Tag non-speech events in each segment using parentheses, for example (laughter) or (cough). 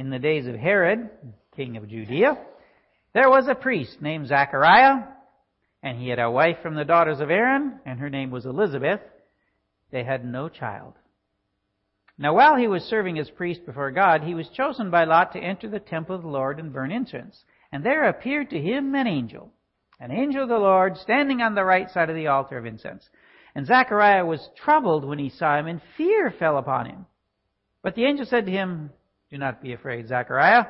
In the days of Herod, king of Judea, there was a priest named Zachariah, and he had a wife from the daughters of Aaron, and her name was Elizabeth. They had no child. Now while he was serving as priest before God, he was chosen by Lot to enter the temple of the Lord and burn incense. And there appeared to him an angel, an angel of the Lord, standing on the right side of the altar of incense. And Zachariah was troubled when he saw him, and fear fell upon him. But the angel said to him, Do not be afraid, Zachariah,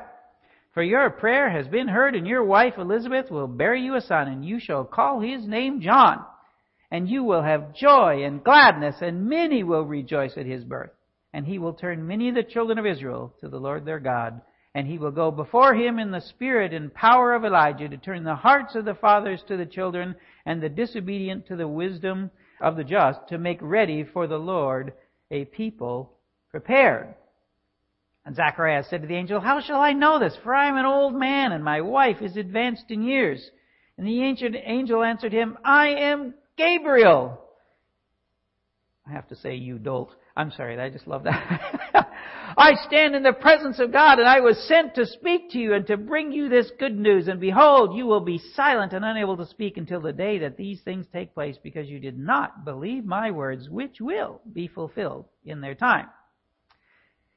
for your prayer has been heard, and your wife Elizabeth will bear you a son, and you shall call his name John. And you will have joy and gladness, and many will rejoice at his birth. And he will turn many of the children of Israel to the Lord their God. And he will go before him in the spirit and power of Elijah to turn the hearts of the fathers to the children, and the disobedient to the wisdom of the just, to make ready for the Lord a people prepared. And Zacharias said to the angel, How shall I know this? For I am an old man, and my wife is advanced in years. And the ancient angel answered him, I am Gabriel. I have to say, you dolt. I'm sorry, I just love that. (laughs) I stand in the presence of God, and I was sent to speak to you and to bring you this good news. And behold, you will be silent and unable to speak until the day that these things take place, because you did not believe my words, which will be fulfilled in their time.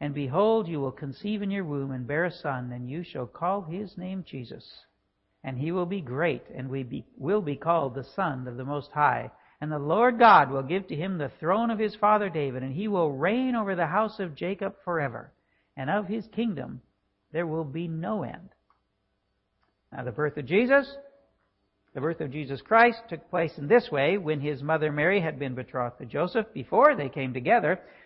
And behold, you will conceive in your womb and bear a son, and you shall call his name Jesus. And he will be great, and be, will be called the Son of the Most High. And the Lord God will give to him the throne of his father David, and he will reign over the house of Jacob forever. And of his kingdom there will be no end. Now, the birth of Jesus, the birth of Jesus Christ took place in this way when his mother Mary had been betrothed to Joseph. Before they came together,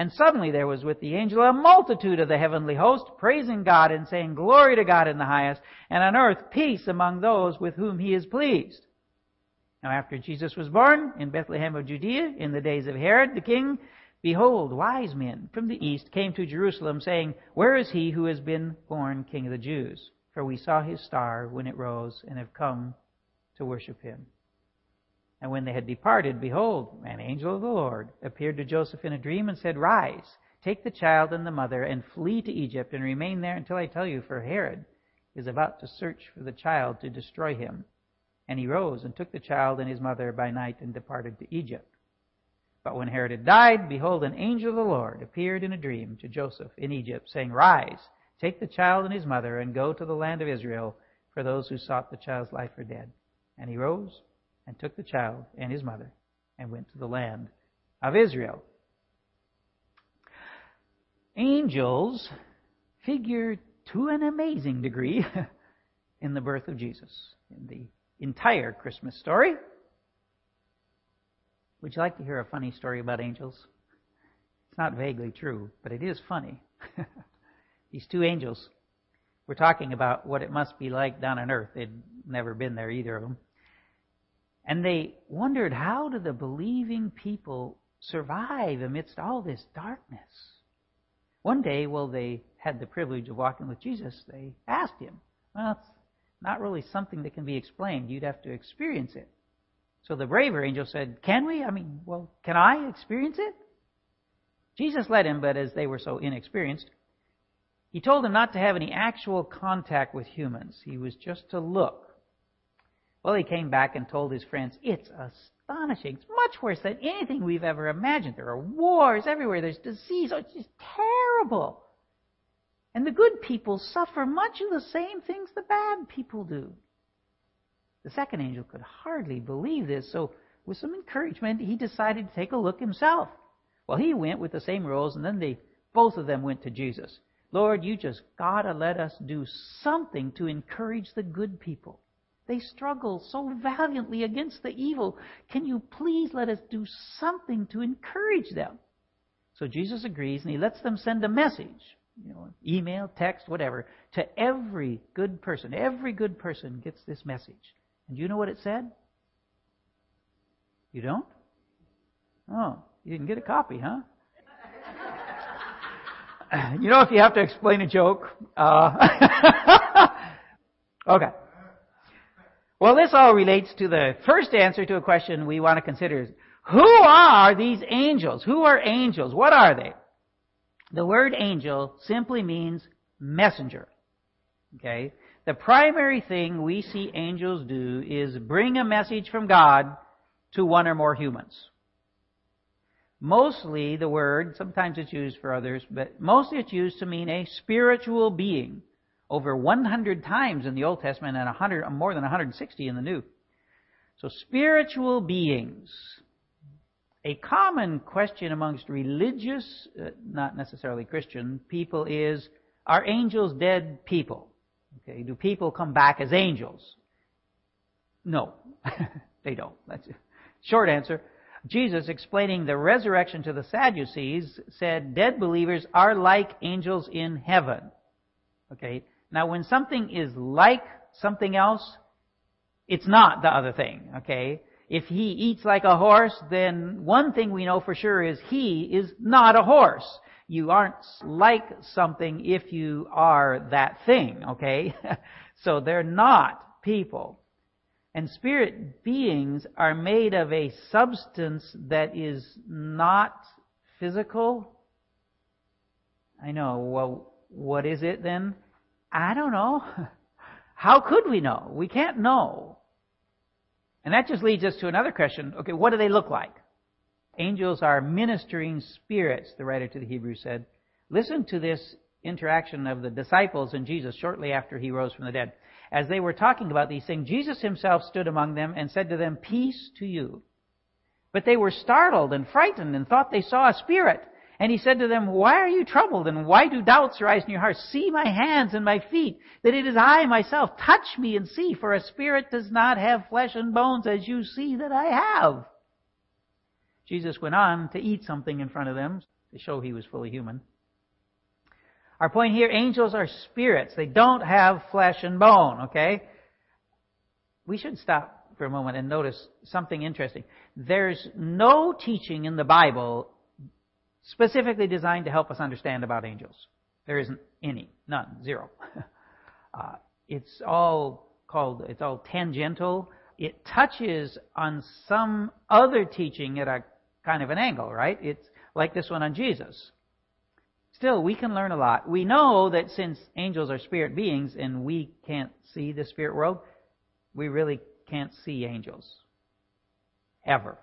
And suddenly there was with the angel a multitude of the heavenly host, praising God and saying, Glory to God in the highest, and on earth peace among those with whom he is pleased. Now after Jesus was born in Bethlehem of Judea, in the days of Herod the king, Behold, wise men from the east came to Jerusalem, saying, Where is he who has been born King of the Jews? For we saw his star when it rose, and have come to worship him. And when they had departed, behold, an angel of the Lord appeared to Joseph in a dream and said, Rise, take the child and the mother, and flee to Egypt, and remain there until I tell you, for Herod is about to search for the child to destroy him. And he rose and took the child and his mother by night and departed to Egypt. But when Herod had died, behold, an angel of the Lord appeared in a dream to Joseph in Egypt, saying, Rise, take the child and his mother, and go to the land of Israel, for those who sought the child's life are dead. And he rose and took the child and his mother, and went to the land of Israel. Angels figure to an amazing degree (laughs) in the birth of Jesus, in the entire Christmas story. Would you like to hear a funny story about angels? It's not vaguely true, but it is funny. (laughs) These two angels were talking about what it must be like down on earth. They'd never been there, either of them. And they wondered how do the believing people survive amidst all this darkness? One day, while they had the privilege of walking with Jesus, they asked him, Well, it's not really something that can be explained. You'd have to experience it. So the braver angel said, Can we? I mean, well, can I experience it? Jesus led him, but as they were so inexperienced, he told him not to have any actual contact with humans. He was just to look. Well, he came back and told his friends, It's astonishing. It's much worse than anything we've ever imagined. There are wars everywhere. There's disease. Oh, it's just terrible. And the good people suffer much of the same things the bad people do. The second angel could hardly believe this, so with some encouragement, he decided to take a look himself. Well, he went with the same rules, and then they both of them went to Jesus. Lord, you just gotta let us do something to encourage the good people. They struggle so valiantly against the evil. Can you please let us do something to encourage them? So Jesus agrees and he lets them send a message, you know, email, text, whatever, to every good person. Every good person gets this message. And you know what it said? You don't? Oh, you didn't get a copy, huh? (laughs) you know, if you have to explain a joke, uh, (laughs) okay. Well, this all relates to the first answer to a question we want to consider. Who are these angels? Who are angels? What are they? The word angel simply means messenger. Okay? The primary thing we see angels do is bring a message from God to one or more humans. Mostly the word, sometimes it's used for others, but mostly it's used to mean a spiritual being over 100 times in the Old Testament and 100, more than 160 in the New. So spiritual beings. A common question amongst religious, uh, not necessarily Christian, people is, are angels dead people? Okay, do people come back as angels? No, (laughs) they don't. That's a short answer. Jesus, explaining the resurrection to the Sadducees, said dead believers are like angels in heaven. Okay, now, when something is like something else, it's not the other thing, okay? If he eats like a horse, then one thing we know for sure is he is not a horse. You aren't like something if you are that thing, okay? (laughs) so they're not people. And spirit beings are made of a substance that is not physical. I know. Well, what is it then? I don't know. (laughs) How could we know? We can't know. And that just leads us to another question. Okay, what do they look like? Angels are ministering spirits, the writer to the Hebrews said. Listen to this interaction of the disciples and Jesus shortly after he rose from the dead. As they were talking about these things, Jesus himself stood among them and said to them, Peace to you. But they were startled and frightened and thought they saw a spirit. And he said to them, Why are you troubled, and why do doubts arise in your hearts? See my hands and my feet, that it is I myself. Touch me and see, for a spirit does not have flesh and bones as you see that I have. Jesus went on to eat something in front of them to show he was fully human. Our point here, angels are spirits. They don't have flesh and bone, okay? We should stop for a moment and notice something interesting. There's no teaching in the Bible specifically designed to help us understand about angels. There isn't any, none, zero. (laughs) uh, it's all called, it's all tangential. It touches on some other teaching at a kind of an angle, right? It's like this one on Jesus. Still, we can learn a lot. We know that since angels are spirit beings and we can't see the spirit world, we really can't see angels. Ever.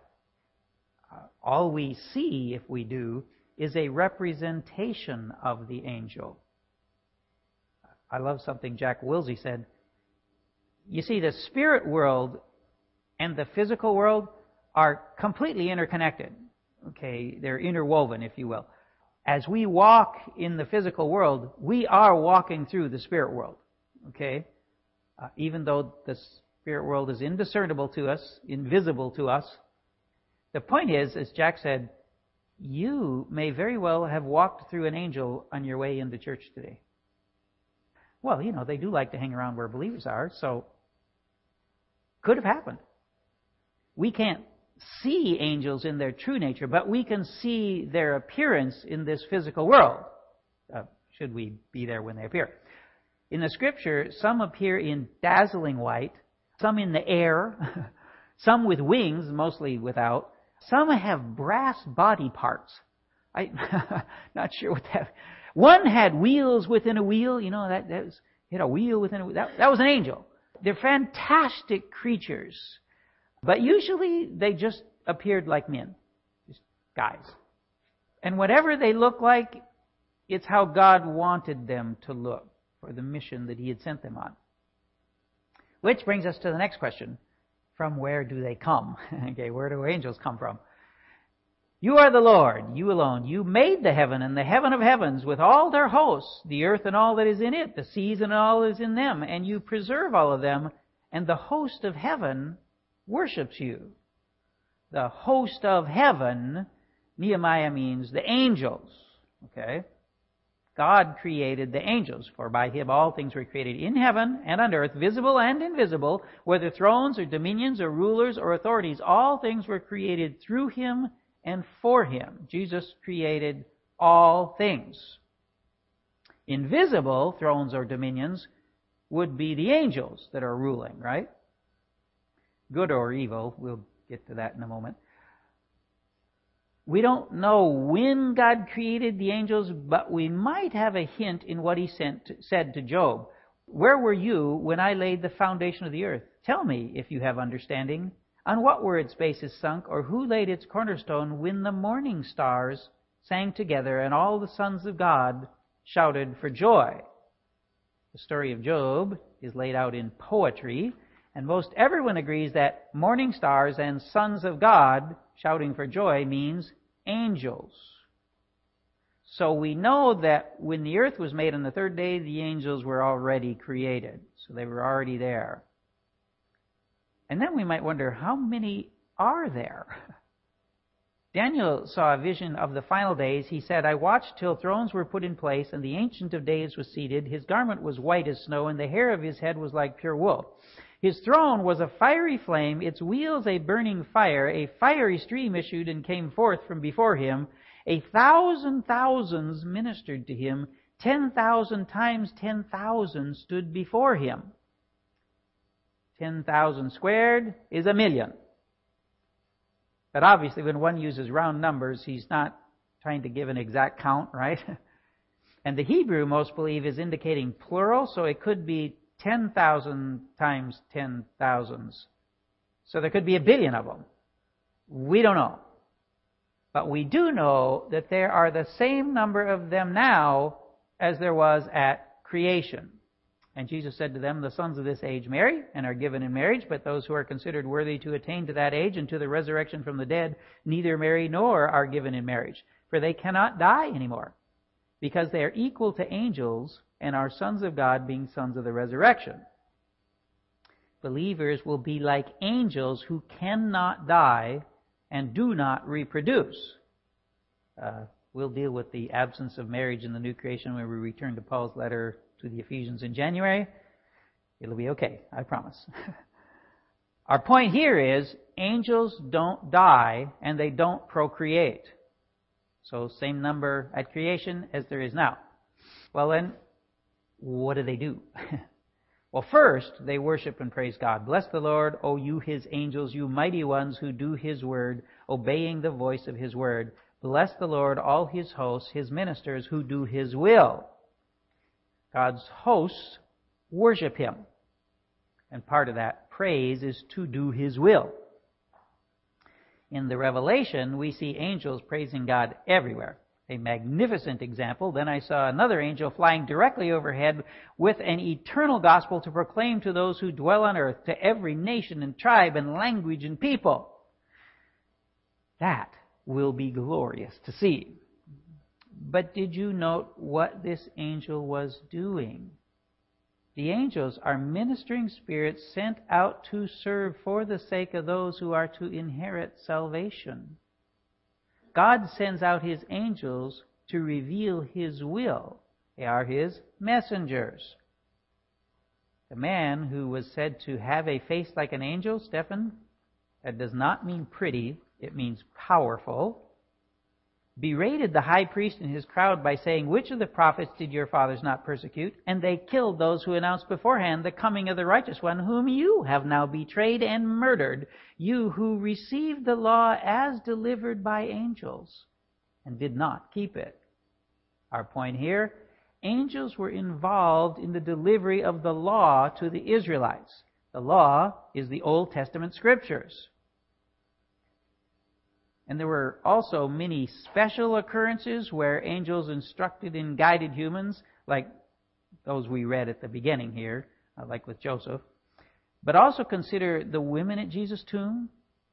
Uh, all we see, if we do, is a representation of the angel. I love something Jack Wilsey said. You see, the spirit world and the physical world are completely interconnected. Okay, they're interwoven, if you will. As we walk in the physical world, we are walking through the spirit world. Okay? Uh, even though the spirit world is indiscernible to us, invisible to us, the point is, as Jack said, you may very well have walked through an angel on your way into church today. Well, you know, they do like to hang around where believers are, so could have happened. We can't see angels in their true nature, but we can see their appearance in this physical world. Uh, should we be there when they appear? In the scripture, some appear in dazzling white, some in the air, (laughs) Some with wings, mostly without. Some have brass body parts. I'm (laughs) not sure what that. One had wheels within a wheel. You know that that was hit a wheel within a wheel. That, that was an angel. They're fantastic creatures, but usually they just appeared like men, just guys. And whatever they look like, it's how God wanted them to look for the mission that He had sent them on. Which brings us to the next question. From where do they come? (laughs) okay, where do angels come from? You are the Lord, you alone. You made the heaven and the heaven of heavens with all their hosts, the earth and all that is in it, the seas and all that is in them, and you preserve all of them, and the host of heaven worships you. The host of heaven, Nehemiah means the angels. Okay? God created the angels, for by him all things were created in heaven and on earth, visible and invisible, whether thrones or dominions or rulers or authorities. All things were created through him and for him. Jesus created all things. Invisible thrones or dominions would be the angels that are ruling, right? Good or evil. We'll get to that in a moment. We don't know when God created the angels, but we might have a hint in what he sent, said to Job. Where were you when I laid the foundation of the earth? Tell me if you have understanding. On what were its bases sunk, or who laid its cornerstone when the morning stars sang together and all the sons of God shouted for joy? The story of Job is laid out in poetry, and most everyone agrees that morning stars and sons of God shouting for joy means angels. So we know that when the earth was made on the third day, the angels were already created. So they were already there. And then we might wonder, how many are there? (laughs) Daniel saw a vision of the final days. He said, I watched till thrones were put in place, and the Ancient of Days was seated. His garment was white as snow, and the hair of his head was like pure wool. His throne was a fiery flame, its wheels a burning fire. A fiery stream issued and came forth from before him. A thousand thousands ministered to him. Ten thousand times ten thousand stood before him. 10,000 squared is a million. But obviously, when one uses round numbers, he's not trying to give an exact count, right? (laughs) And the Hebrew, most believe, is indicating plural, so it could be 10,000 times 10,000s. So there could be a billion of them. We don't know. But we do know that there are the same number of them now as there was at creation. And Jesus said to them, The sons of this age marry and are given in marriage, but those who are considered worthy to attain to that age and to the resurrection from the dead neither marry nor are given in marriage, for they cannot die anymore, because they are equal to angels and are sons of God, being sons of the resurrection. Believers will be like angels who cannot die and do not reproduce. Uh, we'll deal with the absence of marriage in the new creation when we return to Paul's letter to the Ephesians in January. It'll be okay, I promise. (laughs) Our point here is angels don't die and they don't procreate. So same number at creation as there is now. Well then, what do they do? (laughs) well first, they worship and praise God. Bless the Lord, O you his angels, you mighty ones who do his word, obeying the voice of his word. Bless the Lord, all his hosts, his ministers who do his will. God's hosts worship him. And part of that praise is to do his will. In the Revelation, we see angels praising God everywhere. A magnificent example. Then I saw another angel flying directly overhead with an eternal gospel to proclaim to those who dwell on earth, to every nation and tribe and language and people. That will be glorious to see. But did you note what this angel was doing? The angels are ministering spirits sent out to serve for the sake of those who are to inherit salvation. God sends out his angels to reveal his will. They are his messengers. The man who was said to have a face like an angel, Stephen, that does not mean pretty, it means powerful. Berated the high priest and his crowd by saying, Which of the prophets did your fathers not persecute? And they killed those who announced beforehand the coming of the righteous one, whom you have now betrayed and murdered, you who received the law as delivered by angels and did not keep it. Our point here angels were involved in the delivery of the law to the Israelites. The law is the Old Testament scriptures. And there were also many special occurrences where angels instructed and guided humans, like those we read at the beginning here, uh, like with Joseph. But also consider the women at Jesus' tomb,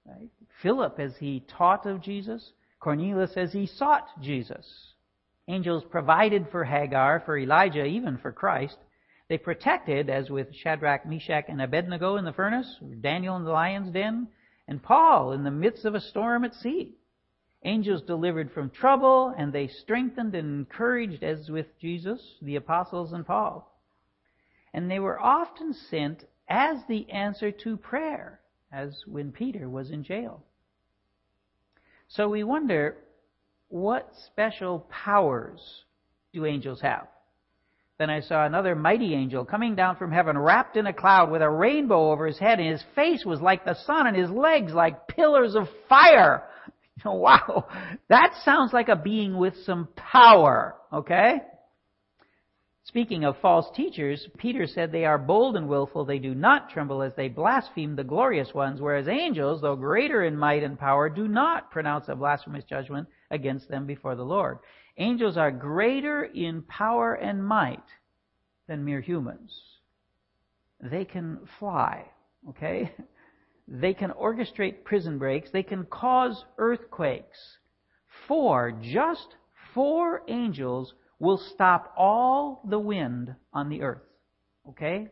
right? Philip as he taught of Jesus, Cornelius as he sought Jesus. Angels provided for Hagar, for Elijah, even for Christ. They protected, as with Shadrach, Meshach, and Abednego in the furnace, Daniel in the lion's den, and Paul in the midst of a storm at sea. Angels delivered from trouble, and they strengthened and encouraged, as with Jesus, the apostles and Paul. And they were often sent as the answer to prayer, as when Peter was in jail. So we wonder, what special powers do angels have? Then I saw another mighty angel coming down from heaven, wrapped in a cloud with a rainbow over his head, and his face was like the sun, and his legs like pillars of fire. (laughs) Wow. That sounds like a being with some power, okay? Speaking of false teachers, Peter said they are bold and willful, they do not tremble as they blaspheme the glorious ones, whereas angels, though greater in might and power, do not pronounce a blasphemous judgment against them before the Lord. Angels are greater in power and might than mere humans. They can fly, okay? (laughs) They can orchestrate prison breaks. They can cause earthquakes. Four, just four angels will stop all the wind on the earth. Okay?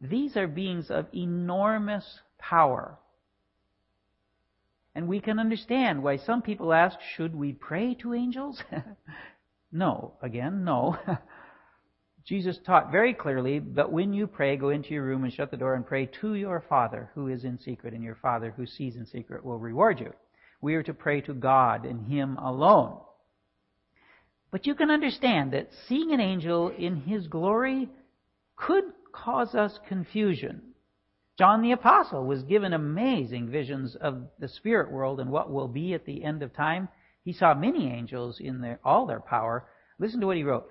These are beings of enormous power. And we can understand why some people ask, should we pray to angels? (laughs) no. Again, no. (laughs) Jesus taught very clearly, but when you pray, go into your room and shut the door and pray to your Father who is in secret, and your Father who sees in secret will reward you. We are to pray to God and Him alone. But you can understand that seeing an angel in his glory could cause us confusion. John the Apostle was given amazing visions of the spirit world and what will be at the end of time. He saw many angels in their, all their power. Listen to what he wrote.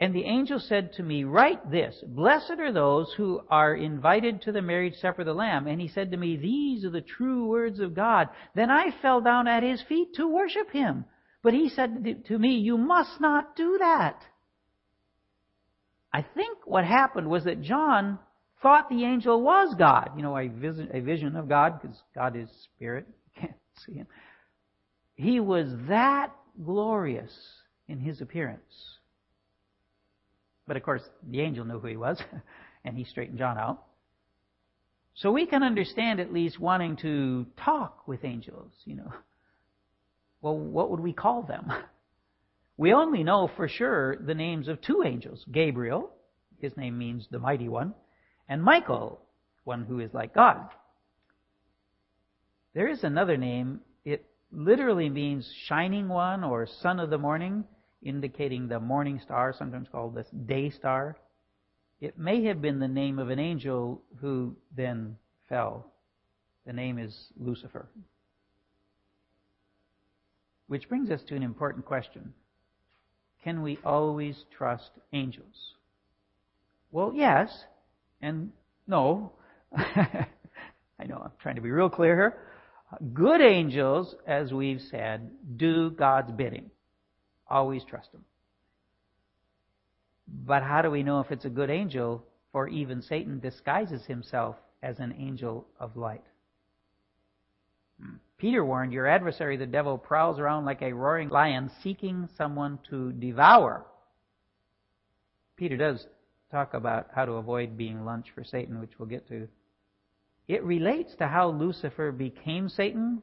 And the angel said to me, Write this, Blessed are those who are invited to the marriage supper of the Lamb. And he said to me, These are the true words of God. Then I fell down at his feet to worship him. But he said to me, You must not do that. I think what happened was that John thought the angel was God. You know, a vision, a vision of God, because God is spirit. (laughs) You can't see him. He was that glorious in his appearance. But of course, the angel knew who he was, (laughs) and he straightened John out. So we can understand at least wanting to talk with angels, you know. Well, what would we call them? (laughs) We only know for sure the names of two angels Gabriel, his name means the mighty one, and Michael, one who is like God. There is another name. It literally means shining one or son of the morning, indicating the morning star, sometimes called the day star. It may have been the name of an angel who then fell. The name is Lucifer. Which brings us to an important question. Can we always trust angels? Well, yes, and no. (laughs) I know, I'm trying to be real clear here. Good angels, as we've said, do God's bidding. Always trust Him. But how do we know if it's a good angel? For even Satan disguises himself as an angel of light. Hmm. Peter warned, Your adversary, the devil, prowls around like a roaring lion seeking someone to devour. Peter does talk about how to avoid being lunch for Satan, which we'll get to. It relates to how Lucifer became Satan.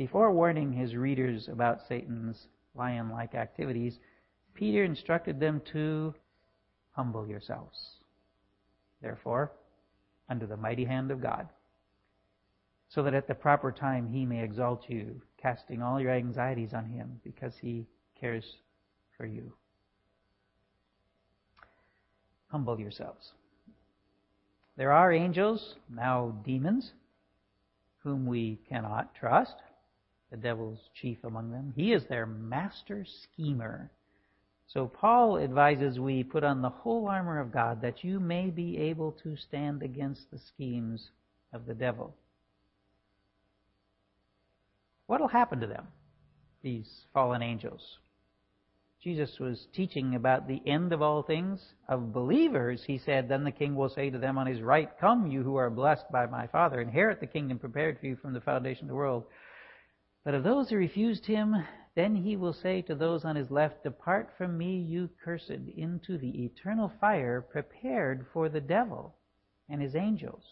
Before warning his readers about Satan's lion like activities, Peter instructed them to humble yourselves, therefore, under the mighty hand of God, so that at the proper time he may exalt you, casting all your anxieties on him because he cares for you. Humble yourselves. There are angels, now demons, whom we cannot trust the devil's chief among them. He is their master schemer. So Paul advises we put on the whole armor of God that you may be able to stand against the schemes of the devil. What will happen to them, these fallen angels? Jesus was teaching about the end of all things of believers. He said, Then the king will say to them on his right, Come, you who are blessed by my Father, inherit the kingdom prepared for you from the foundation of the world. But of those who refused him, then he will say to those on his left, Depart from me, you cursed, into the eternal fire prepared for the devil and his angels.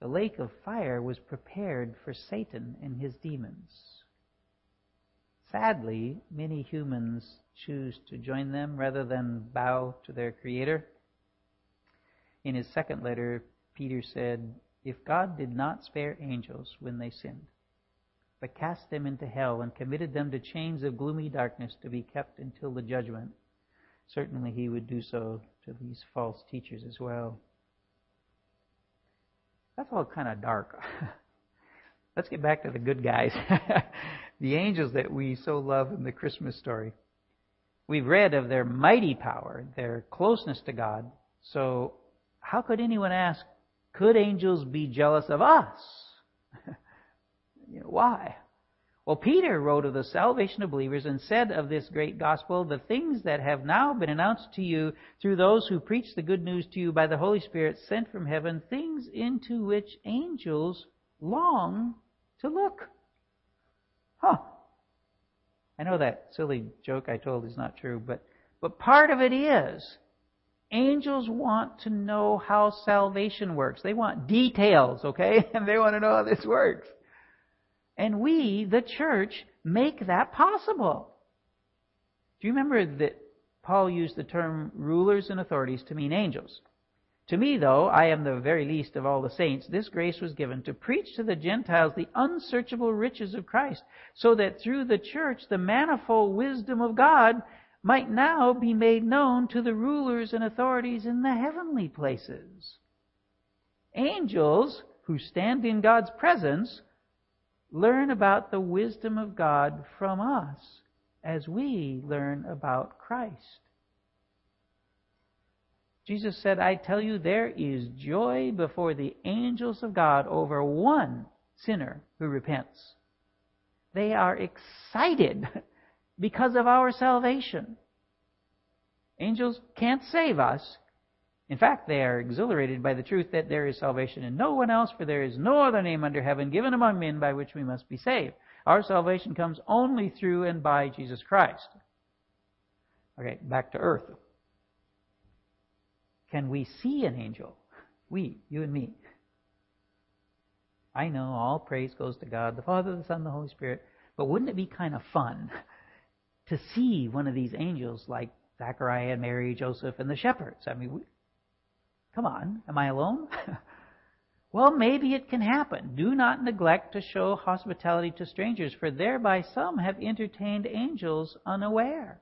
The lake of fire was prepared for Satan and his demons. Sadly, many humans choose to join them rather than bow to their Creator. In his second letter, Peter said, If God did not spare angels when they sinned, but cast them into hell and committed them to chains of gloomy darkness to be kept until the judgment. Certainly he would do so to these false teachers as well. That's all kind of dark. (laughs) Let's get back to the good guys. (laughs) the angels that we so love in the Christmas story. We've read of their mighty power, their closeness to God. So, how could anyone ask, could angels be jealous of us? (laughs) You know, why? Well, Peter wrote of the salvation of believers and said of this great gospel, the things that have now been announced to you through those who preach the good news to you by the Holy Spirit sent from heaven, things into which angels long to look. Huh. I know that silly joke I told is not true, but, but part of it is angels want to know how salvation works. They want details, okay? And (laughs) they want to know how this works. And we, the church, make that possible. Do you remember that Paul used the term rulers and authorities to mean angels? To me, though, I am the very least of all the saints, this grace was given to preach to the Gentiles the unsearchable riches of Christ, so that through the church the manifold wisdom of God might now be made known to the rulers and authorities in the heavenly places. Angels who stand in God's presence learn about the wisdom of God from us as we learn about Christ. Jesus said, I tell you, there is joy before the angels of God over one sinner who repents. They are excited (laughs) because of our salvation. Angels can't save us, in fact, they are exhilarated by the truth that there is salvation in no one else, for there is no other name under heaven given among men by which we must be saved. Our salvation comes only through and by Jesus Christ. Okay, back to earth. Can we see an angel? We, you and me. I know all praise goes to God, the Father, the Son, the Holy Spirit, but wouldn't it be kind of fun (laughs) to see one of these angels like Zachariah Mary, Joseph, and the shepherds? I mean, Come on, am I alone? (laughs) well, maybe it can happen. Do not neglect to show hospitality to strangers, for thereby some have entertained angels unaware.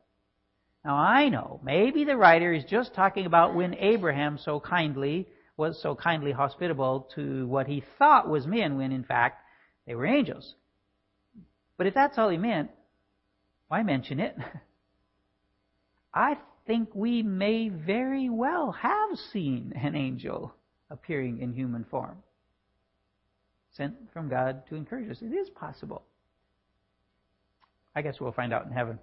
Now I know, maybe the writer is just talking about when Abraham so kindly was so kindly hospitable to what he thought was men when in fact they were angels. But if that's all he meant, why mention it? (laughs) I think we may very well have seen an angel appearing in human form, sent from God to encourage us. It is possible. I guess we'll find out in heaven.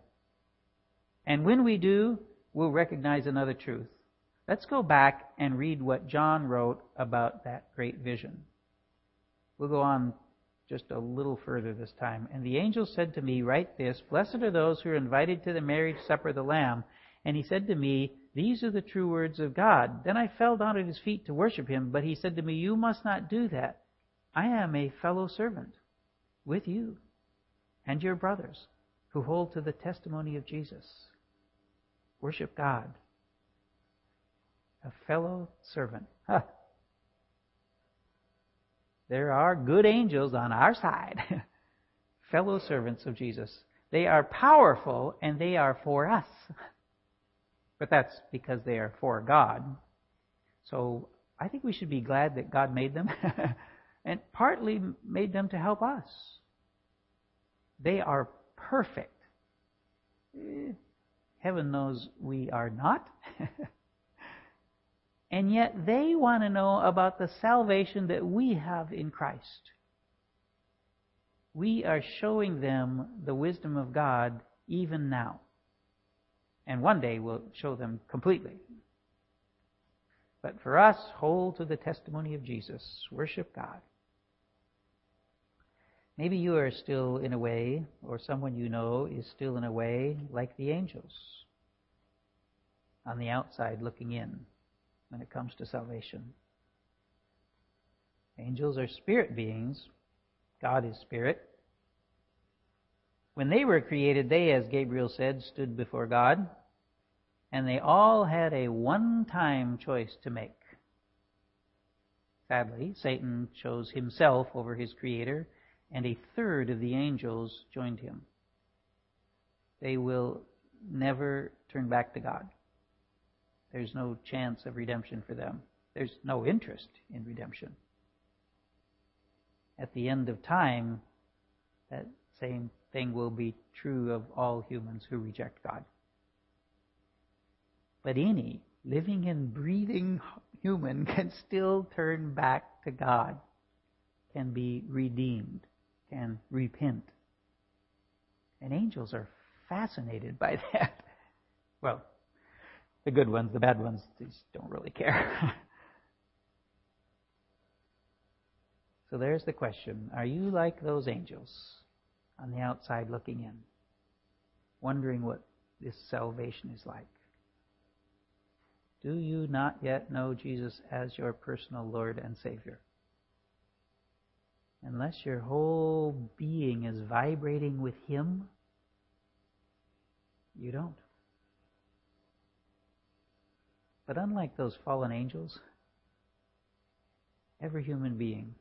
And when we do, we'll recognize another truth. Let's go back and read what John wrote about that great vision. We'll go on just a little further this time. And the angel said to me, Write this Blessed are those who are invited to the marriage supper of the Lamb. And he said to me, These are the true words of God. Then I fell down at his feet to worship him, but he said to me, You must not do that. I am a fellow servant with you and your brothers who hold to the testimony of Jesus. Worship God. A fellow servant. Huh. There are good angels on our side, (laughs) fellow servants of Jesus. They are powerful and they are for us. (laughs) But that's because they are for God. So I think we should be glad that God made them (laughs) and partly made them to help us. They are perfect. Eh, heaven knows we are not. (laughs) and yet they want to know about the salvation that we have in Christ. We are showing them the wisdom of God even now. And one day we'll show them completely. But for us, hold to the testimony of Jesus. Worship God. Maybe you are still in a way, or someone you know is still in a way like the angels on the outside looking in when it comes to salvation. Angels are spirit beings. God is spirit. When they were created, they, as Gabriel said, stood before God, and they all had a one time choice to make. Sadly, Satan chose himself over his Creator and a third of the angels joined him. They will never turn back to God. There's no chance of redemption for them. There's no interest in redemption. At the end of time, that same thing will be true of all humans who reject God. But any living and breathing human (laughs) can still turn back to God, can be redeemed can repent. And angels are fascinated by (laughs) that. Well, the good ones, the bad ones, these don't really care. (laughs) so there's the question Are you like those angels on the outside looking in, wondering what this salvation is like? Do you not yet know Jesus as your personal Lord and Savior? unless your whole being is vibrating with Him, you don't. But unlike those fallen angels, every human being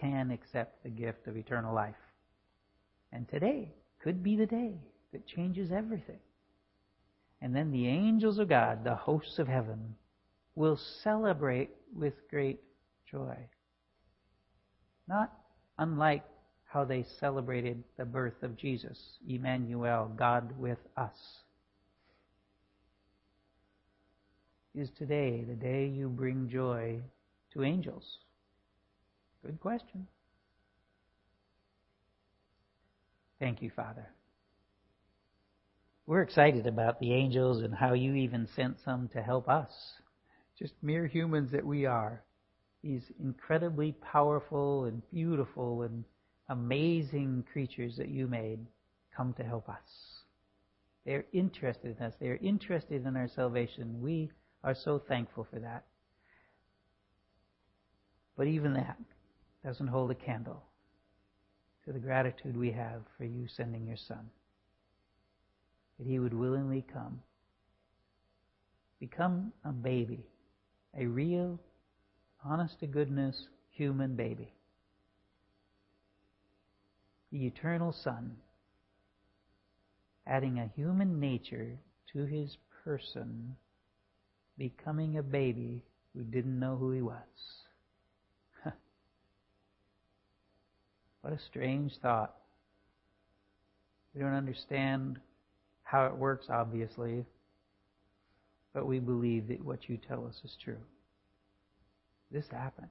can accept the gift of eternal life. And today could be the day that changes everything. And then the angels of God, the hosts of heaven, will celebrate with great joy. Not unlike how they celebrated the birth of Jesus, Emmanuel, God with us. Is today the day you bring joy to angels? Good question. Thank you, Father. We're excited about the angels and how you even sent some to help us. Just mere humans that we are these incredibly powerful and beautiful and amazing creatures that you made come to help us. They're interested in us. They're interested in our salvation. We are so thankful for that. But even that doesn't hold a candle to the gratitude we have for you sending your Son. That he would willingly come, become a baby, a real honest to goodness human baby. The eternal Son, adding a human nature to his person, becoming a baby who didn't know who he was. What a strange thought. We don't understand how it works, obviously, but we believe that what you tell us is true. This happened.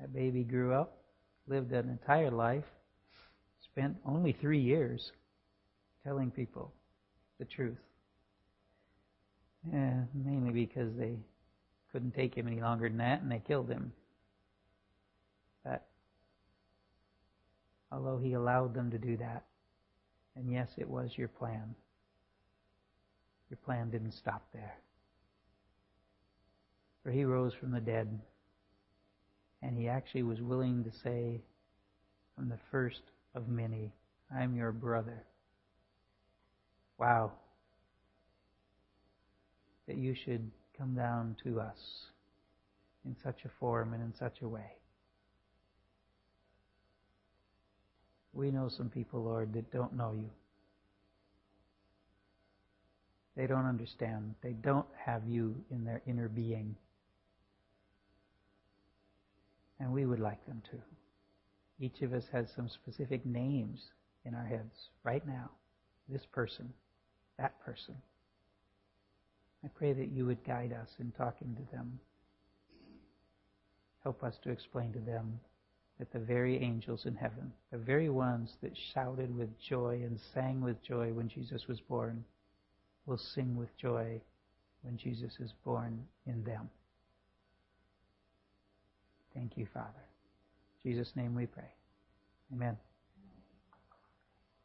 That baby grew up, lived an entire life, spent only three years telling people the truth. Yeah, mainly because they couldn't take him any longer than that and they killed him. But although he allowed them to do that, and yes, it was your plan, your plan didn't stop there. For he rose from the dead, and he actually was willing to say, from the first of many, I'm your brother. Wow. That you should come down to us in such a form and in such a way. We know some people, Lord, that don't know you. They don't understand. They don't have you in their inner being. And we would like them to. Each of us has some specific names in our heads right now. This person, that person. I pray that you would guide us in talking to them. Help us to explain to them that the very angels in heaven, the very ones that shouted with joy and sang with joy when Jesus was born, will sing with joy when Jesus is born in them. Thank you, Father. In Jesus' name we pray. Amen.